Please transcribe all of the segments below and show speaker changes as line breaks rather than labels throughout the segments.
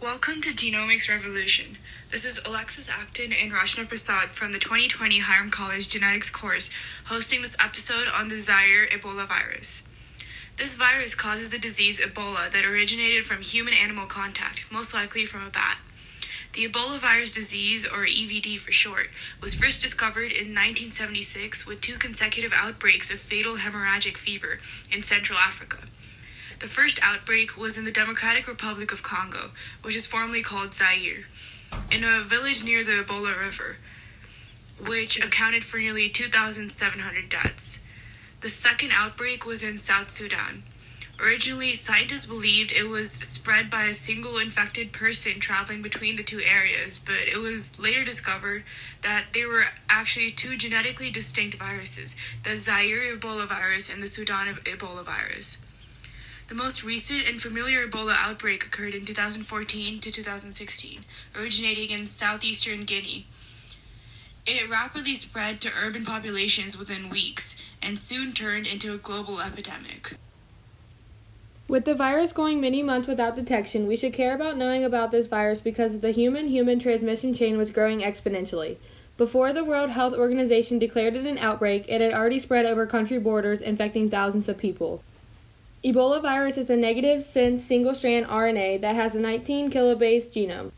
Welcome to Genomics Revolution. This is Alexis Acton and Rashna Prasad from the 2020 Hiram College Genetics course hosting this episode on the Zaire Ebola virus. This virus causes the disease Ebola that originated from human animal contact, most likely from a bat. The Ebola virus disease, or EVD for short, was first discovered in 1976 with two consecutive outbreaks of fatal hemorrhagic fever in Central Africa. The first outbreak was in the Democratic Republic of Congo, which is formerly called Zaire, in a village near the Ebola River, which accounted for nearly 2,700 deaths. The second outbreak was in South Sudan. Originally, scientists believed it was spread by a single infected person traveling between the two areas, but it was later discovered that they were actually two genetically distinct viruses the Zaire Ebola virus and the Sudan Ebola virus. The most recent and familiar Ebola outbreak occurred in 2014 to 2016, originating in southeastern Guinea. It rapidly spread to urban populations within weeks and soon turned into a global epidemic.
With the virus going many months without detection, we should care about knowing about this virus because the human human transmission chain was growing exponentially. Before the World Health Organization declared it an outbreak, it had already spread over country borders, infecting thousands of people. Ebola virus is a negative sense single strand RNA that has a 19 kilobase genome.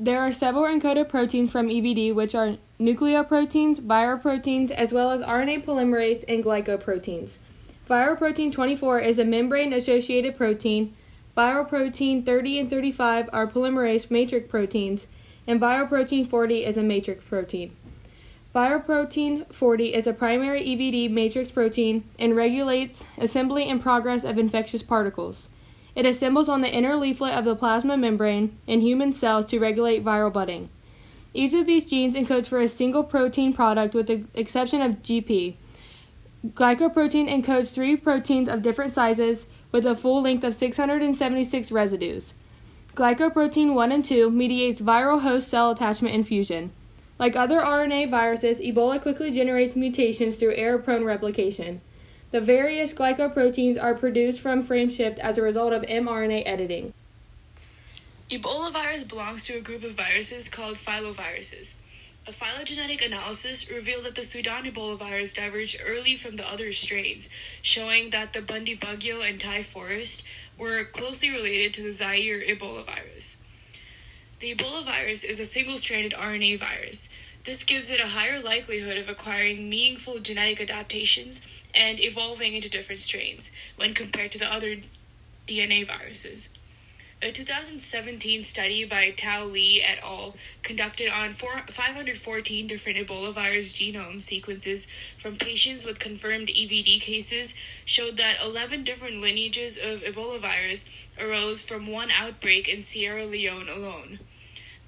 There are several encoded proteins from EVD, which are nucleoproteins, viral proteins, as well as RNA polymerase and glycoproteins. Viral protein 24 is a membrane associated protein. Viral protein 30 and 35 are polymerase matrix proteins, and viral protein 40 is a matrix protein. Viroprotein 40 is a primary EVD matrix protein and regulates assembly and progress of infectious particles. It assembles on the inner leaflet of the plasma membrane in human cells to regulate viral budding. Each of these genes encodes for a single protein product with the exception of GP. Glycoprotein encodes three proteins of different sizes with a full length of 676 residues. Glycoprotein 1 and 2 mediates viral host cell attachment and fusion. Like other RNA viruses, Ebola quickly generates mutations through error prone replication. The various glycoproteins are produced from frameshift as a result of mRNA editing.
Ebola virus belongs to a group of viruses called filoviruses. A phylogenetic analysis revealed that the Sudan Ebola virus diverged early from the other strains, showing that the Bundibugyo and Tai forest were closely related to the Zaire Ebola virus. The Ebola virus is a single stranded RNA virus. This gives it a higher likelihood of acquiring meaningful genetic adaptations and evolving into different strains when compared to the other DNA viruses. A 2017 study by Tao Li et al. conducted on 514 different Ebola virus genome sequences from patients with confirmed EVD cases showed that 11 different lineages of Ebola virus arose from one outbreak in Sierra Leone alone.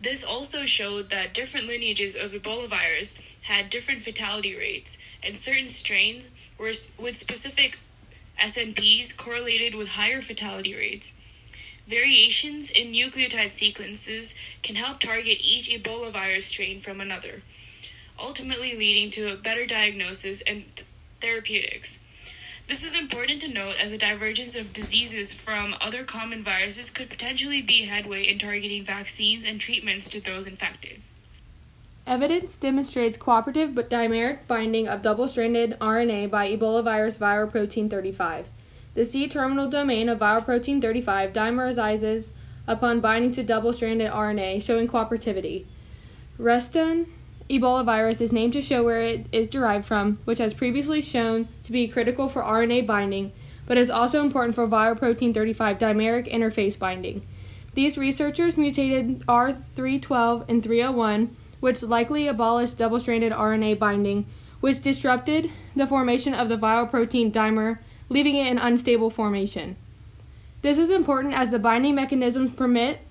This also showed that different lineages of Ebola virus had different fatality rates, and certain strains were with specific SNPs correlated with higher fatality rates. Variations in nucleotide sequences can help target each Ebola virus strain from another, ultimately leading to a better diagnosis and th- therapeutics. This is important to note as a divergence of diseases from other common viruses could potentially be headway in targeting vaccines and treatments to those infected.
Evidence demonstrates cooperative but dimeric binding of double stranded RNA by Ebola virus viral protein 35. The C terminal domain of viral protein 35 dimerizes upon binding to double stranded RNA, showing cooperativity. Reston Ebola virus is named to show where it is derived from, which has previously shown to be critical for RNA binding, but is also important for viral protein 35 dimeric interface binding. These researchers mutated R312 and 301, which likely abolished double stranded RNA binding, which disrupted the formation of the viral protein dimer, leaving it in unstable formation. This is important as the binding mechanisms permit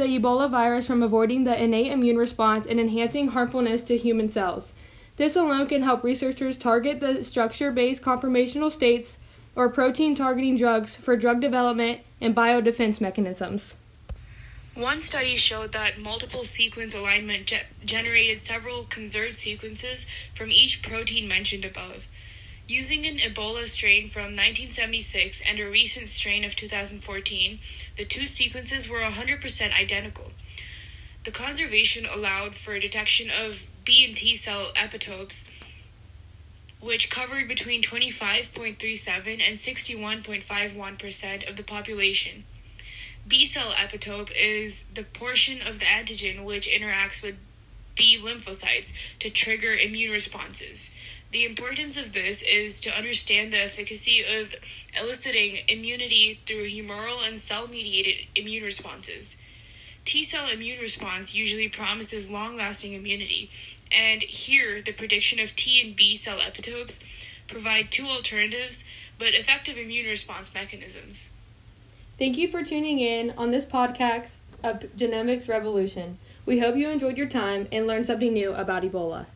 the Ebola virus from avoiding the innate immune response and enhancing harmfulness to human cells. This alone can help researchers target the structure based conformational states or protein targeting drugs for drug development and biodefense mechanisms.
One study showed that multiple sequence alignment ge- generated several conserved sequences from each protein mentioned above. Using an Ebola strain from 1976 and a recent strain of 2014, the two sequences were 100% identical. The conservation allowed for detection of B and T cell epitopes, which covered between 25.37 and 61.51% of the population. B cell epitope is the portion of the antigen which interacts with B lymphocytes to trigger immune responses. The importance of this is to understand the efficacy of eliciting immunity through humoral and cell mediated immune responses. T cell immune response usually promises long lasting immunity, and here the prediction of T and B cell epitopes provide two alternatives but effective immune response mechanisms.
Thank you for tuning in on this podcast of Genomics Revolution. We hope you enjoyed your time and learned something new about Ebola.